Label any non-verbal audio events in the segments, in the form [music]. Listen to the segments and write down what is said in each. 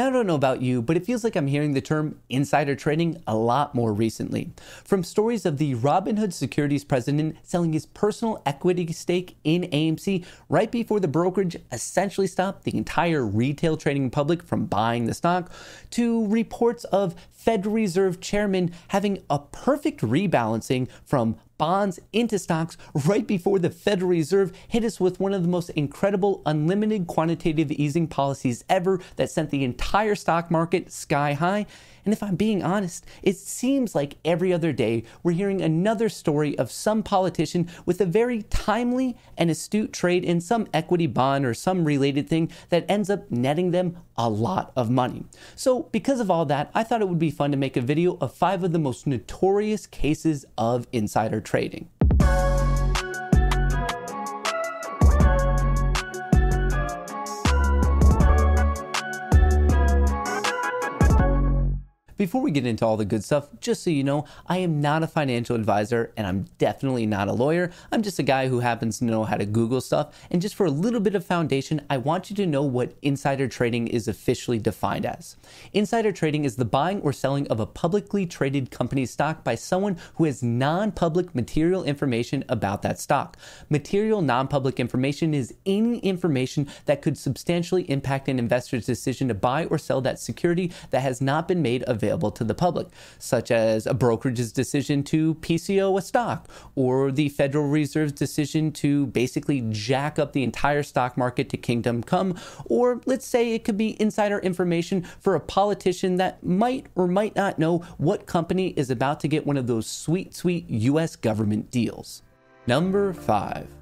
Now, I don't know about you, but it feels like I'm hearing the term insider trading a lot more recently. From stories of the Robinhood Securities president selling his personal equity stake in AMC right before the brokerage essentially stopped the entire retail trading public from buying the stock, to reports of Fed Reserve Chairman having a perfect rebalancing from bonds into stocks right before the Federal Reserve hit us with one of the most incredible unlimited quantitative easing policies ever that sent the entire stock market sky high. And if I'm being honest, it seems like every other day we're hearing another story of some politician with a very timely and astute trade in some equity bond or some related thing that ends up netting them a lot of money. So, because of all that, I thought it would be fun to make a video of five of the most notorious cases of insider trading. Before we get into all the good stuff, just so you know, I am not a financial advisor and I'm definitely not a lawyer. I'm just a guy who happens to know how to Google stuff. And just for a little bit of foundation, I want you to know what insider trading is officially defined as. Insider trading is the buying or selling of a publicly traded company's stock by someone who has non public material information about that stock. Material non public information is any information that could substantially impact an investor's decision to buy or sell that security that has not been made available available to the public, such as a brokerage's decision to PCO a stock or the Federal Reserve's decision to basically jack up the entire stock market to kingdom come, or let's say it could be insider information for a politician that might or might not know what company is about to get one of those sweet, sweet US government deals. Number five.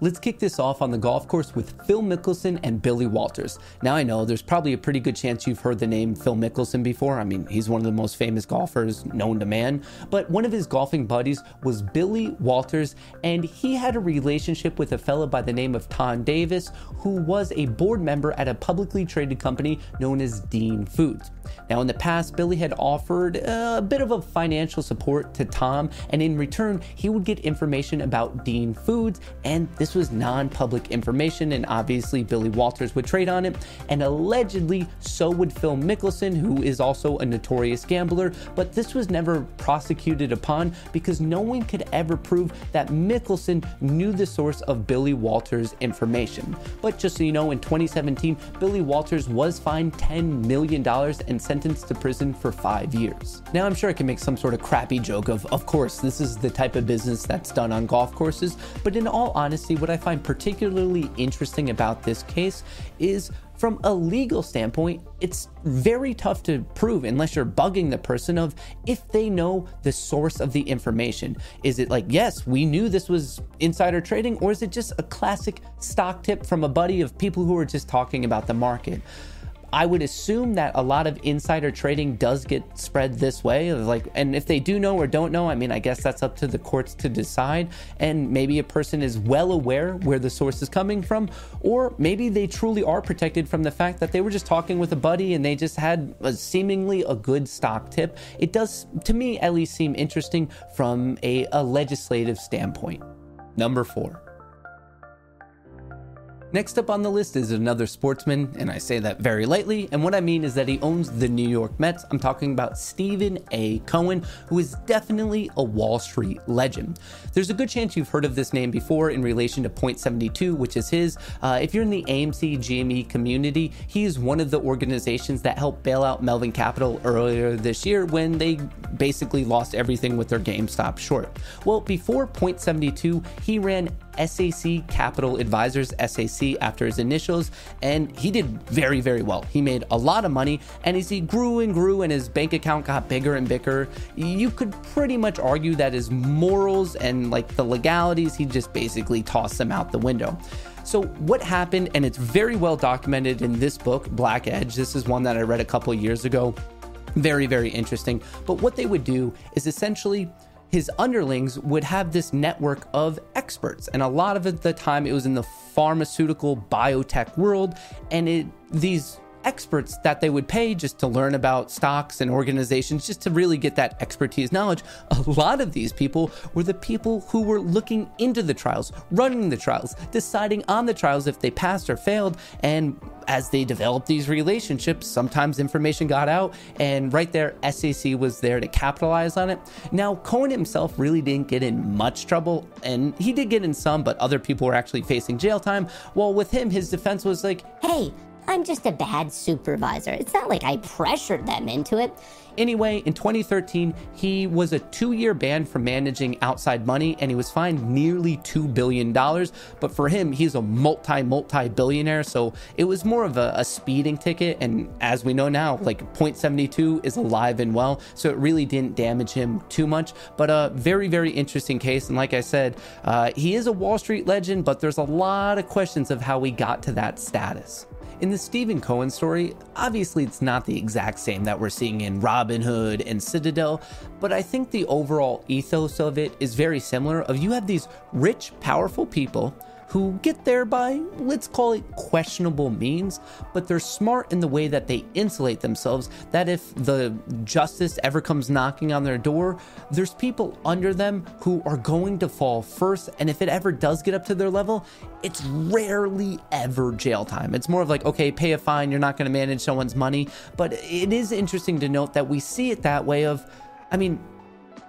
Let's kick this off on the golf course with Phil Mickelson and Billy Walters. Now, I know there's probably a pretty good chance you've heard the name Phil Mickelson before. I mean, he's one of the most famous golfers known to man. But one of his golfing buddies was Billy Walters, and he had a relationship with a fellow by the name of Tom Davis, who was a board member at a publicly traded company known as Dean Foods. Now, in the past, Billy had offered uh, a bit of a financial support to Tom, and in return, he would get information about Dean Foods, and this was non public information, and obviously, Billy Walters would trade on it, and allegedly, so would Phil Mickelson, who is also a notorious gambler, but this was never prosecuted upon because no one could ever prove that Mickelson knew the source of Billy Walters' information. But just so you know, in 2017, Billy Walters was fined $10 million and sentenced to prison for five years. Now, I'm sure I can make some sort of crappy joke of, of course, this is the type of business that's done on golf courses, but in all honesty, what I find particularly interesting about this case is from a legal standpoint, it's very tough to prove unless you're bugging the person of if they know the source of the information. Is it like, yes, we knew this was insider trading, or is it just a classic stock tip from a buddy of people who are just talking about the market? I would assume that a lot of insider trading does get spread this way. Like, and if they do know or don't know, I mean, I guess that's up to the courts to decide. And maybe a person is well aware where the source is coming from, or maybe they truly are protected from the fact that they were just talking with a buddy and they just had a seemingly a good stock tip. It does, to me, at least seem interesting from a, a legislative standpoint. Number four. Next up on the list is another sportsman, and I say that very lightly. And what I mean is that he owns the New York Mets. I'm talking about Steven A. Cohen, who is definitely a Wall Street legend. There's a good chance you've heard of this name before in relation to Point 72, which is his. Uh, if you're in the AMC GME community, he is one of the organizations that helped bail out Melvin Capital earlier this year when they basically lost everything with their GameStop short. Well, before Point 72, he ran SAC Capital Advisors, SAC, after his initials, and he did very, very well. He made a lot of money, and as he grew and grew and his bank account got bigger and bigger, you could pretty much argue that his morals and like the legalities, he just basically tossed them out the window. So, what happened, and it's very well documented in this book, Black Edge. This is one that I read a couple years ago. Very, very interesting. But what they would do is essentially his underlings would have this network of experts. And a lot of the time it was in the pharmaceutical biotech world. And it, these experts that they would pay just to learn about stocks and organizations, just to really get that expertise knowledge. A lot of these people were the people who were looking into the trials, running the trials, deciding on the trials if they passed or failed. And as they developed these relationships, sometimes information got out, and right there, SAC was there to capitalize on it. Now, Cohen himself really didn't get in much trouble, and he did get in some, but other people were actually facing jail time. Well, with him, his defense was like, hey, I'm just a bad supervisor. It's not like I pressured them into it. Anyway, in 2013, he was a two year ban from managing outside money and he was fined nearly $2 billion. But for him, he's a multi, multi billionaire. So it was more of a, a, speeding ticket. And as we know now, like Point 72 is alive and well. So it really didn't damage him too much. But a very, very interesting case. And like I said, uh, he is a Wall Street legend, but there's a lot of questions of how we got to that status. In the Steven Cohen story, obviously it's not the exact same that we're seeing in Robinhood and Citadel, but I think the overall ethos of it is very similar of you have these rich, powerful people who get there by, let's call it questionable means, but they're smart in the way that they insulate themselves. That if the justice ever comes knocking on their door, there's people under them who are going to fall first. And if it ever does get up to their level, it's rarely ever jail time. It's more of like, okay, pay a fine, you're not going to manage someone's money. But it is interesting to note that we see it that way of, I mean,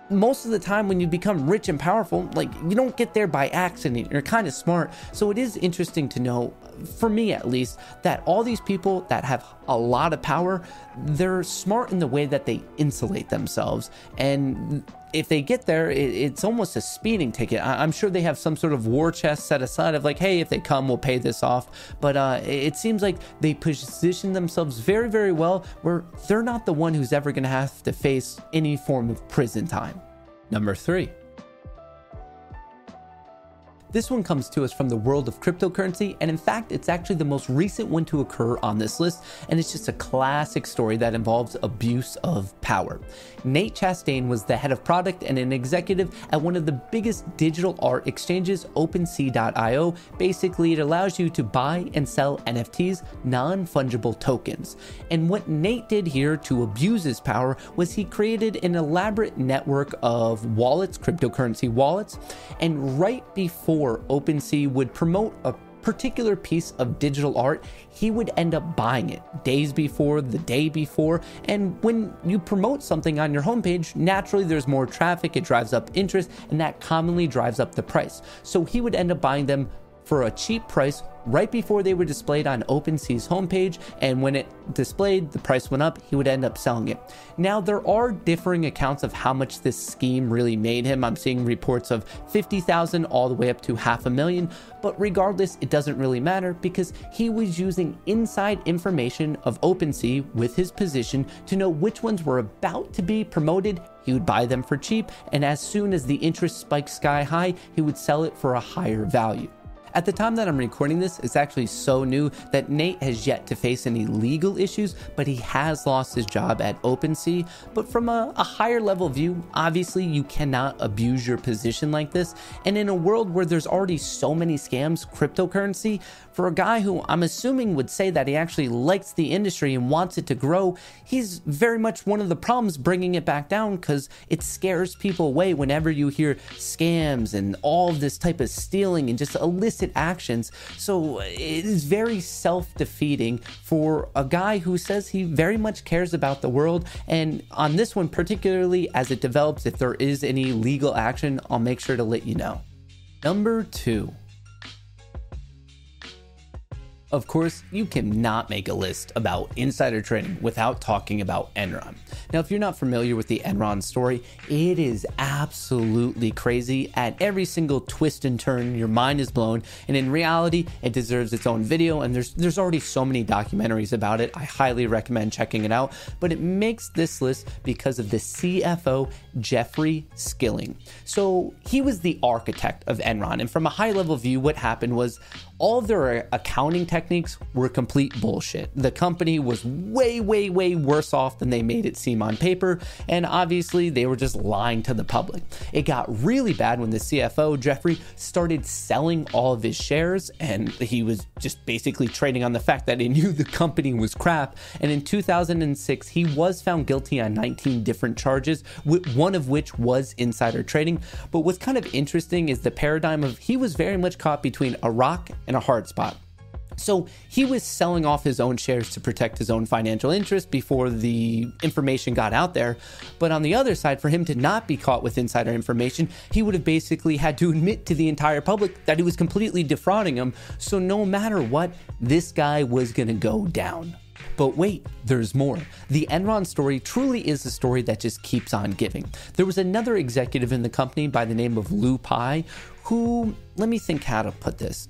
most of the time when you become rich and powerful, like you don't get there by accident. You're kind of smart. So it is interesting to know, for me at least, that all these people that have a lot of power, they're smart in the way that they insulate themselves. And if they get there, it, it's almost a speeding ticket. I, am sure they have some sort of war chest set aside of like, hey, if they come, we'll pay this off. But uh, it seems like they position themselves very, very well where they're not the one who's ever going to have to face any form of prison time. Number three. This one comes to us from the world of cryptocurrency, and in fact, it's actually the most recent one to occur on this list, and it's just a classic story that involves abuse of power. Nate Chastain was the head of product and an executive at one of the biggest digital art exchanges, OpenSea.io. Basically, it allows you to buy and sell NFTs, non fungible tokens. And what Nate did here to abuse his power was he created an elaborate network of wallets, cryptocurrency wallets, and right before before OpenSea would promote a particular piece of digital art, he would end up buying it days before, the day before. And when you promote something on your homepage, naturally there's more traffic, it drives up interest, and that commonly drives up the price. So he would end up buying them for a cheap price right before they were displayed on OpenSea's homepage, and when it displayed, the price went up, he would end up selling it. Now, there are differing accounts of how much this scheme really made him. I'm seeing reports of 50,000 all the way up to half a million, but regardless, it doesn't really matter because he was using inside information of OpenSea with his position to know which ones were about to be promoted he would buy them for cheap, and as soon as the interest spiked sky high, he would sell it for a higher value. At the time that I'm recording this, it's actually so new that Nate has yet to face any legal issues, but he has lost his job at OpenSea. But from a, a higher level view, obviously you cannot abuse your position like this. And in a world where there's already so many scams, cryptocurrency, for a guy who I'm assuming would say that he actually likes the industry and wants it to grow, he's very much one of the problems bringing it back down because it scares people away whenever you hear scams and all this type of stealing and just illicit actions. So it is very self defeating for a guy who says he very much cares about the world. And on this one, particularly as it develops, if there is any legal action, I'll make sure to let you know. Number two. Of course, you cannot make a list about insider trading without talking about Enron. Now, if you're not familiar with the Enron story, it is absolutely crazy. At every single twist and turn, your mind is blown. And in reality, it deserves its own video. And there's there's already so many documentaries about it. I highly recommend checking it out. But it makes this list because of the CFO Jeffrey Skilling. So he was the architect of Enron. And from a high level view, what happened was all their accounting techniques were complete bullshit. The company was way, way, way worse off than they made it seem on paper, and obviously they were just lying to the public. It got really bad when the CFO, Jeffrey, started selling all of his shares, and he was just basically trading on the fact that he [laughs] knew the company was crap. And in 2006, he was found guilty on 19 different charges, one of which was insider trading. But what's kind of interesting is the paradigm of he was very much caught between a rock and a hard spot. So he was selling off his own shares to protect his own financial interest before the information got out there. But on the other side, for him to not be caught with insider information, he would have basically had to admit to the entire public that he was completely defrauding them. So no matter what, this guy was going to go down. But wait, there's more. The Enron story truly is a story that just keeps on giving. There was another executive in the company by the name of Lou Pai who, let me think how to put this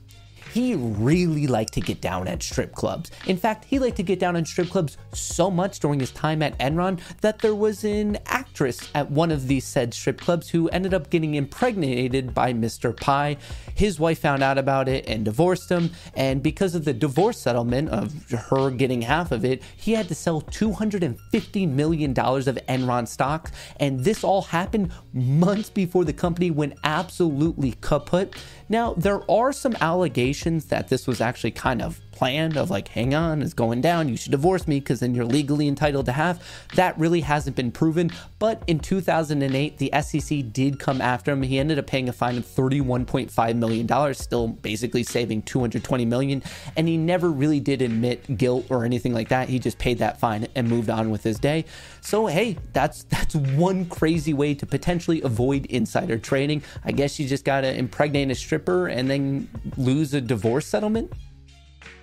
he really liked to get down at strip clubs. In fact, he liked to get down at strip clubs so much during his time at Enron that there was an actress at one of these said strip clubs who ended up getting impregnated by Mr. Pai. His wife found out about it and divorced him, and because of the divorce settlement of her getting half of it, he had to sell $250 million of Enron stocks, and this all happened months before the company went absolutely kaput. Now, there are some allegations that this was actually kind of planned of like, hang on, it's going down. You should divorce me because then you're legally entitled to have. That really hasn't been proven. But in 2008, the SEC did come after him. He ended up paying a fine of $31.5 million, still basically saving 220 million. And he never really did admit guilt or anything like that. He just paid that fine and moved on with his day. So hey, that's that's one crazy way to potentially avoid insider trading. I guess you just gotta impregnate a stripper and then lose a divorce settlement.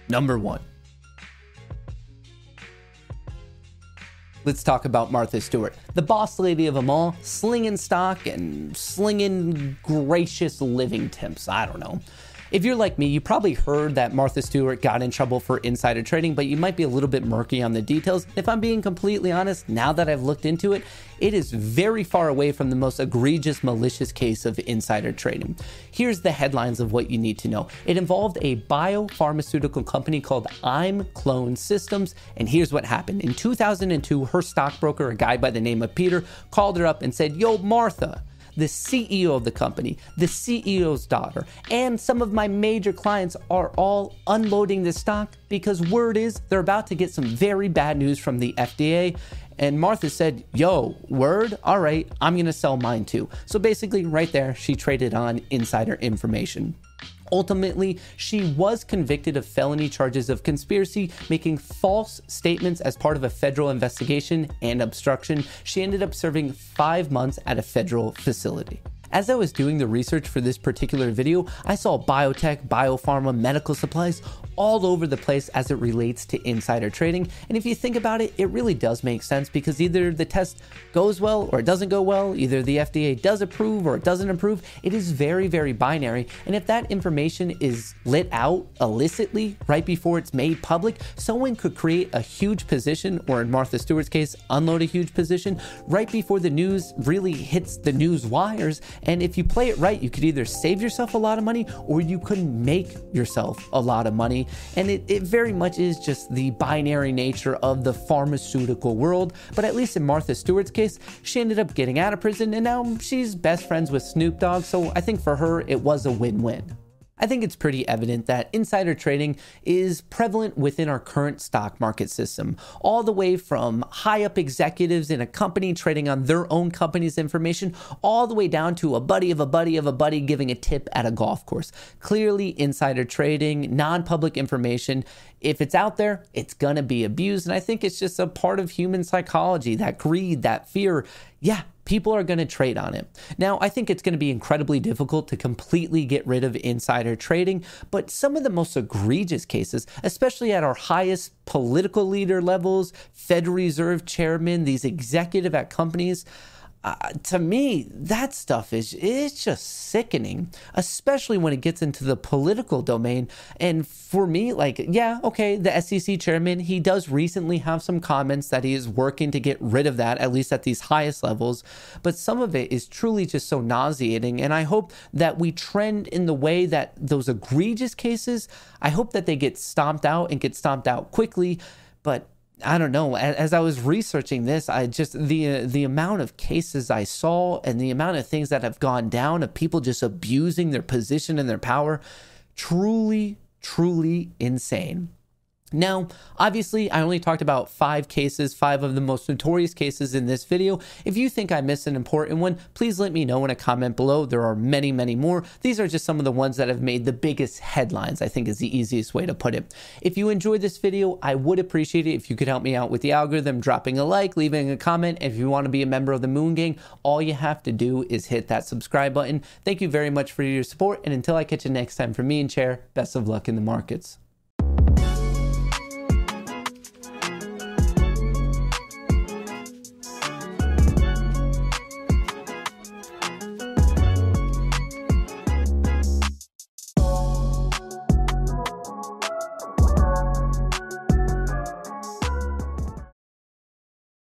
Number one. Let's talk about Martha Stewart, the boss lady of them all, slinging stock and slinging gracious living tips. I don't know. If you're like me, you probably heard that Martha Stewart got in trouble for insider trading, but you might be a little bit murky on the details. If I'm being completely honest, now that I've looked into it, it is very far away from the most egregious, malicious case of insider trading. Here's the headlines of what you need to know it involved a biopharmaceutical company called ImClone Systems, and here's what happened. In 2002, her stockbroker, a guy by the name of Peter, called her up and said, Yo, Martha, the CEO of the company, the CEO's daughter, and some of my major clients are all unloading this stock because word is they're about to get some very bad news from the FDA. And Martha said, Yo, word? All right, I'm going to sell mine too. So basically, right there, she traded on insider information. Ultimately, she was convicted of felony charges of conspiracy, making false statements as part of a federal investigation and obstruction. She ended up serving five months at a federal facility. As I was doing the research for this particular video, I saw biotech, biopharma, medical supplies all over the place as it relates to insider trading. And if you think about it, it really does make sense because either the test goes well or it doesn't go well, either the FDA does approve or it doesn't approve. It is very, very binary. And if that information is lit out illicitly right before it's made public, someone could create a huge position, or in Martha Stewart's case, unload a huge position right before the news really hits the news wires. And if you play it right, you could either save yourself a lot of money or you could make yourself a lot of money and it, it very much is just the binary nature of the pharmaceutical world. But at least in Martha Stewart's case, she ended up getting out of prison and now she's best friends with Snoop Dogg. So I think for her, it was a win win. I think it's pretty evident that insider trading is prevalent within our current stock market system, all the way from high up executives in a company trading on their own company's information, all the way down to a buddy of a buddy of a buddy giving a tip at a golf course. Clearly, insider trading, non public information, if it's out there, it's going to be abused. And I think it's just a part of human psychology that greed, that fear. Yeah, people are going to trade on it. Now, I think it's going to be incredibly difficult to completely get rid of insider trading, but some of the most egregious cases, especially at our highest political leader levels, Federal Reserve chairmen, these executive at companies, uh, to me, that stuff is it's just sickening, especially when it gets into the political domain. And for me, like, yeah, okay, the SEC chairman, he does recently have some comments that he is working to get rid of that, at least at these highest levels. But some of it is truly just so nauseating. And I hope that we trend in the way that those egregious cases, I hope that they get stomped out and get stomped out quickly. But I don't know. As I was researching this, I just the uh, the amount of cases I saw and the amount of things that have gone down of people just abusing their position and their power, truly, truly insane. Now, obviously, I only talked about five cases, five of the most notorious cases in this video. If you think I missed an important one, please let me know in a comment below. There are many, many more. These are just some of the ones that have made the biggest headlines, I think is the easiest way to put it. If you enjoyed this video, I would appreciate it if you could help me out with the algorithm, dropping a like, leaving a comment. If you want to be a member of the Moon Gang, all you have to do is hit that subscribe button. Thank you very much for your support, and until I catch you next time from me and Chair, best of luck in the markets.